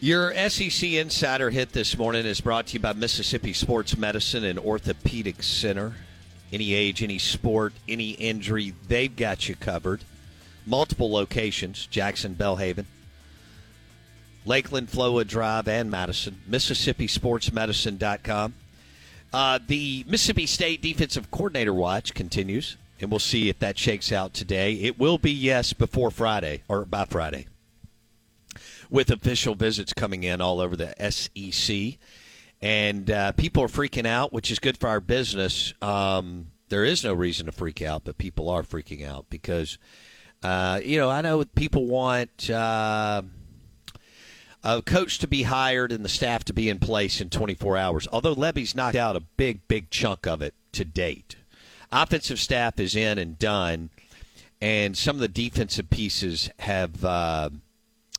Your SEC Insider hit this morning is brought to you by Mississippi Sports Medicine and Orthopedic Center. Any age, any sport, any injury, they've got you covered. Multiple locations Jackson, Belhaven, Lakeland, Flowood Drive, and Madison. MississippiSportsMedicine.com. Uh, the Mississippi State Defensive Coordinator Watch continues, and we'll see if that shakes out today. It will be yes before Friday, or by Friday with official visits coming in all over the SEC. And uh, people are freaking out, which is good for our business. Um, there is no reason to freak out, but people are freaking out because, uh, you know, I know people want uh, a coach to be hired and the staff to be in place in 24 hours, although Lebby's knocked out a big, big chunk of it to date. Offensive staff is in and done, and some of the defensive pieces have. Uh,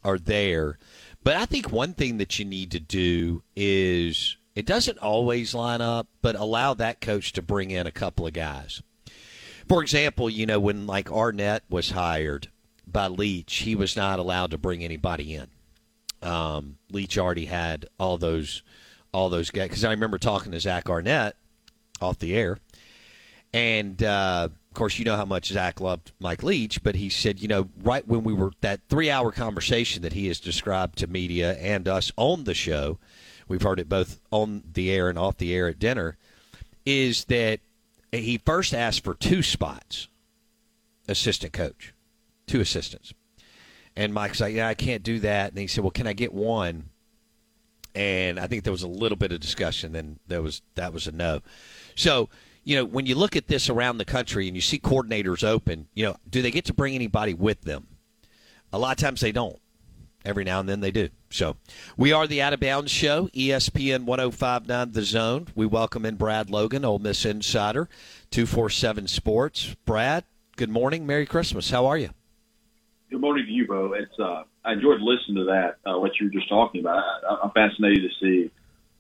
are there. But I think one thing that you need to do is it doesn't always line up, but allow that coach to bring in a couple of guys. For example, you know, when like Arnett was hired by Leach, he was not allowed to bring anybody in. Um, Leach already had all those all those guys because I remember talking to Zach Arnett off the air, and uh, course, you know how much Zach loved Mike Leach, but he said, you know, right when we were that three hour conversation that he has described to media and us on the show, we've heard it both on the air and off the air at dinner, is that he first asked for two spots, assistant coach, two assistants. And Mike's like, yeah, I can't do that. And he said, well, can I get one? And I think there was a little bit of discussion, and there was that was a no. So you know, when you look at this around the country and you see coordinators open, you know, do they get to bring anybody with them? A lot of times they don't. Every now and then they do. So we are the Out of Bounds Show, ESPN 1059 The Zone. We welcome in Brad Logan, Ole Miss Insider, 247 Sports. Brad, good morning. Merry Christmas. How are you? Good morning to you, Bo. It's uh, I enjoyed listening to that. Uh, what you were just talking about. I, I'm fascinated to see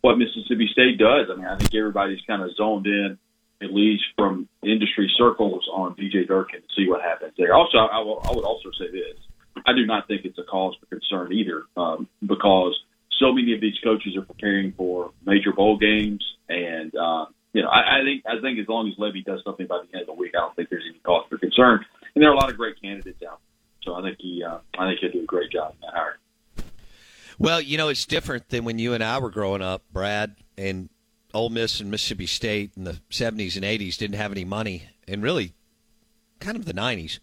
what Mississippi State does. I mean, I think everybody's kind of zoned in, at least from industry circles, on DJ Durkin to see what happens there. Also, I, will, I would also say this: I do not think it's a cause for concern either, um, because so many of these coaches are preparing for major bowl games, and uh, you know, I, I think I think as long as Lebby does something by the end of the week, I don't think there's any cause for concern. And there are a lot of great candidates out. So I think he, uh, I think he'll do a great job in that hire. Well, you know, it's different than when you and I were growing up, Brad, and Ole Miss and Mississippi State in the 70s and 80s didn't have any money, and really kind of the 90s.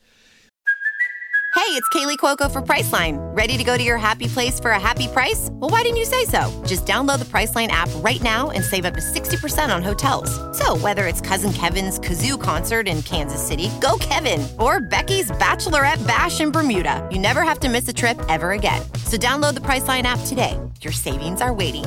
Hey, it's Kaley Cuoco for Priceline. Ready to go to your happy place for a happy price? Well, why didn't you say so? Just download the Priceline app right now and save up to 60% on hotels. So, whether it's Cousin Kevin's Kazoo concert in Kansas City, go Kevin, or Becky's Bachelorette Bash in Bermuda, you never have to miss a trip ever again. So, download the Priceline app today. Your savings are waiting.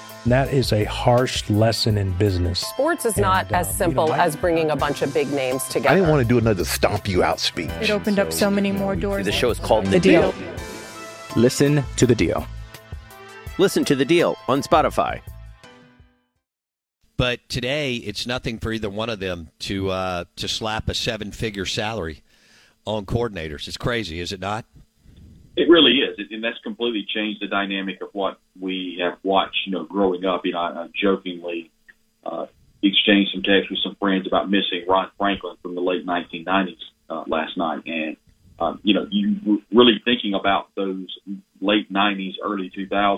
That is a harsh lesson in business. Sports is not And, uh, as simple you know, I- as bringing a bunch of big names together. I didn't want to do another stomp you out speech. It opened up so many more doors. The show is called The Deal. Listen to The Deal. Listen to the deal on Spotify. But today, it's nothing for either one of them to uh, to slap a seven figure salary on coordinators. It's crazy, is it not? It really is, and that's completely changed the dynamic of what we have watched. You know, growing up, you know, I, I jokingly uh, exchanged some texts with some friends about missing Ron Franklin from the late 1990s uh, last night, and um, you know, you really thinking about those late 90s, early 2000s.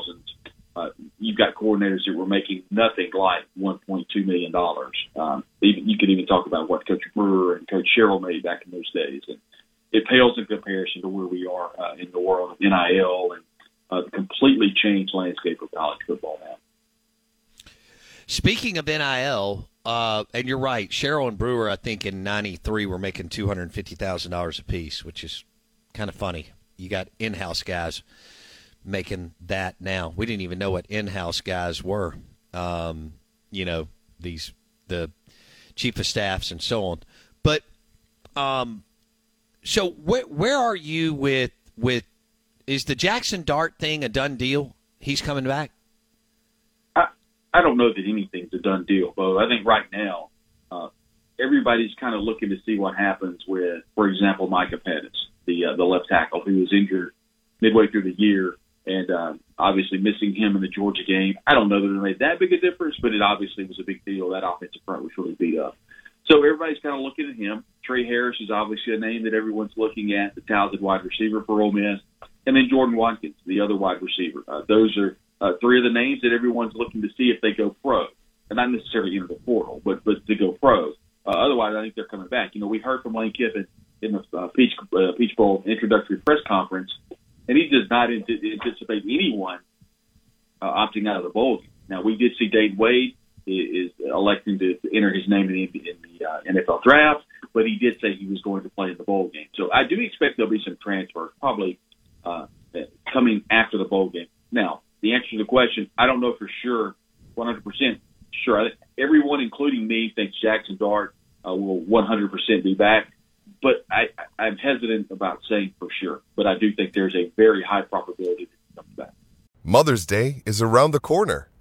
Uh, you've got coordinators that were making nothing like 1.2 million dollars. Um, even you could even talk about what Coach Brewer and Coach Sherrill made back in those days, and it pales in comparison to where we are uh, in the world of NIL and uh, the completely changed landscape of college football now. Speaking of NIL, uh, and you're right, Sherrill and Brewer, I think in '93 were making two hundred fifty thousand dollars a piece, which is kind of funny. You got in-house guys making that now. We didn't even know what in-house guys were. Um, you know, these the chief of staffs and so on. But um, so where where are you with with is the Jaxson Dart thing a done deal? He's coming back. I, I don't know that anything's a done deal, Bo. I think right now uh, everybody's kind of looking to see what happens with, for example, Micah Pettus, the uh, the left tackle who was injured midway through the year, and uh, obviously missing him in the Georgia game. I don't know that it made that big a difference, but it obviously was a big deal. That offensive front was really beat up. So everybody's kind of looking at him. Tre Harris is obviously a name that everyone's looking at, the talented wide receiver for Ole Miss, and then Jordan Watkins, the other wide receiver. Uh, those are uh, three of the names that everyone's looking to see if they go pro, and not necessarily into the portal, but but to go pro. Uh, otherwise, I think they're coming back. You know, we heard from Lane Kiffin in the uh, Peach uh, Peach Bowl introductory press conference, and he does not ant- anticipate anyone uh, opting out of the bowl. Now, we did see Dade Wade is electing to enter his name in the, in the uh, NFL draft, but he did say he was going to play in the bowl game. So I do expect there'll be some transfers, probably uh, coming after the bowl game. Now, the answer to the question, I don't know for sure, 100% sure. Everyone, including me, thinks Jaxson Dart uh, will 100% be back. But I- I'm hesitant about saying for sure. But I do think there's a very high probability that he comes back. Mother's Day is around the corner.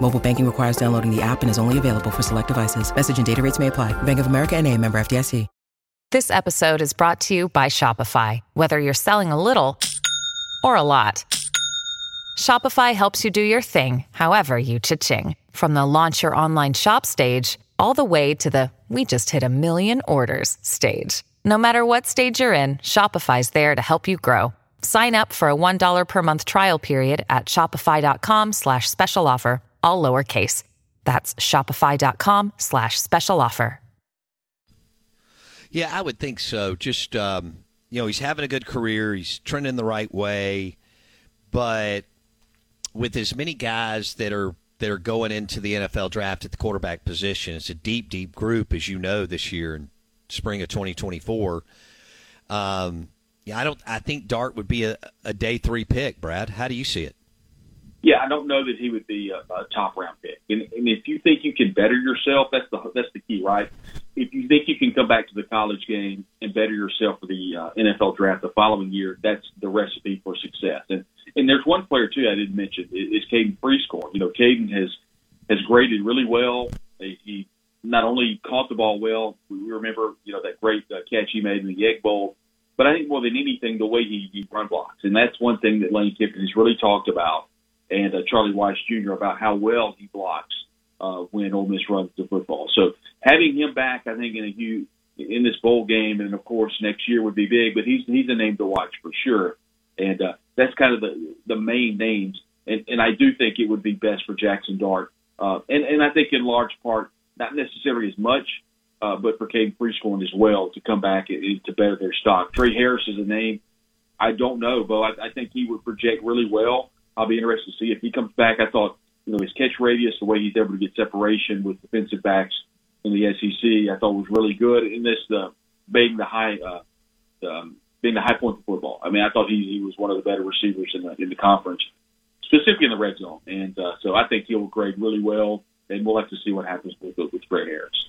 Mobile banking requires downloading the app and is only available for select devices. Message and data rates may apply. Bank of America and a member FDIC. This episode is brought to you by Shopify. Whether you're selling a little or a lot, Shopify helps you do your thing, however you cha-ching. From the launch your online shop stage, all the way to the we just hit a million orders stage. No matter what stage you're in, Shopify's there to help you grow. Sign up for a $1 per month trial period at shopify.com slash special offer, all lowercase. That's shopify.com slash special offer. Yeah, I would think so. Just, um, you know, he's having a good career. He's trending the right way. But with as many guys that are that are going into the NFL draft at the quarterback position, it's a deep, deep group, as you know, this year in spring of 2024. Um, yeah, I don't. I think Dart would be a, a day three pick. Brad, how do you see it? Yeah, I don't know that he would be a, a top round pick. And, and if you think you can better yourself, that's the that's the key, right? If you think you can come back to the college game and better yourself for the uh, NFL draft the following year, that's the recipe for success. And and there's one player too I didn't mention is Caden Prieskorn. You know, Caden has has graded really well. He, he not only caught the ball well. We remember, you know, that great uh, catch he made in the Egg Bowl. But I think more than anything, the way he, he run blocks, and that's one thing that Lane Kiffin has really talked about, and uh, Charlie Weis Jr. about how well he blocks uh, when Ole Miss runs the football. So having him back, I think in a huge in this bowl game, and of course next year would be big. But he's he's a name to watch for sure, and uh, that's kind of the the main names. And, and I do think it would be best for Jaxson Dart, uh, and and I think in large part not necessarily as much, uh, but for Caden Prieskorn as well to come back and, to better their stock. Tre Harris is a name I don't know, Bo. I, I think he would project really well. I'll be interested to see if he comes back. I thought you know his catch radius, the way he's able to get separation with defensive backs in the SEC, I thought was really good. In this, uh, being the high, uh, um, being the high point of football. I mean, I thought he, he was one of the better receivers in the in the conference, specifically in the red zone. And uh, so I think he'll grade really well and we'll have to see what happens with with Tre Harris.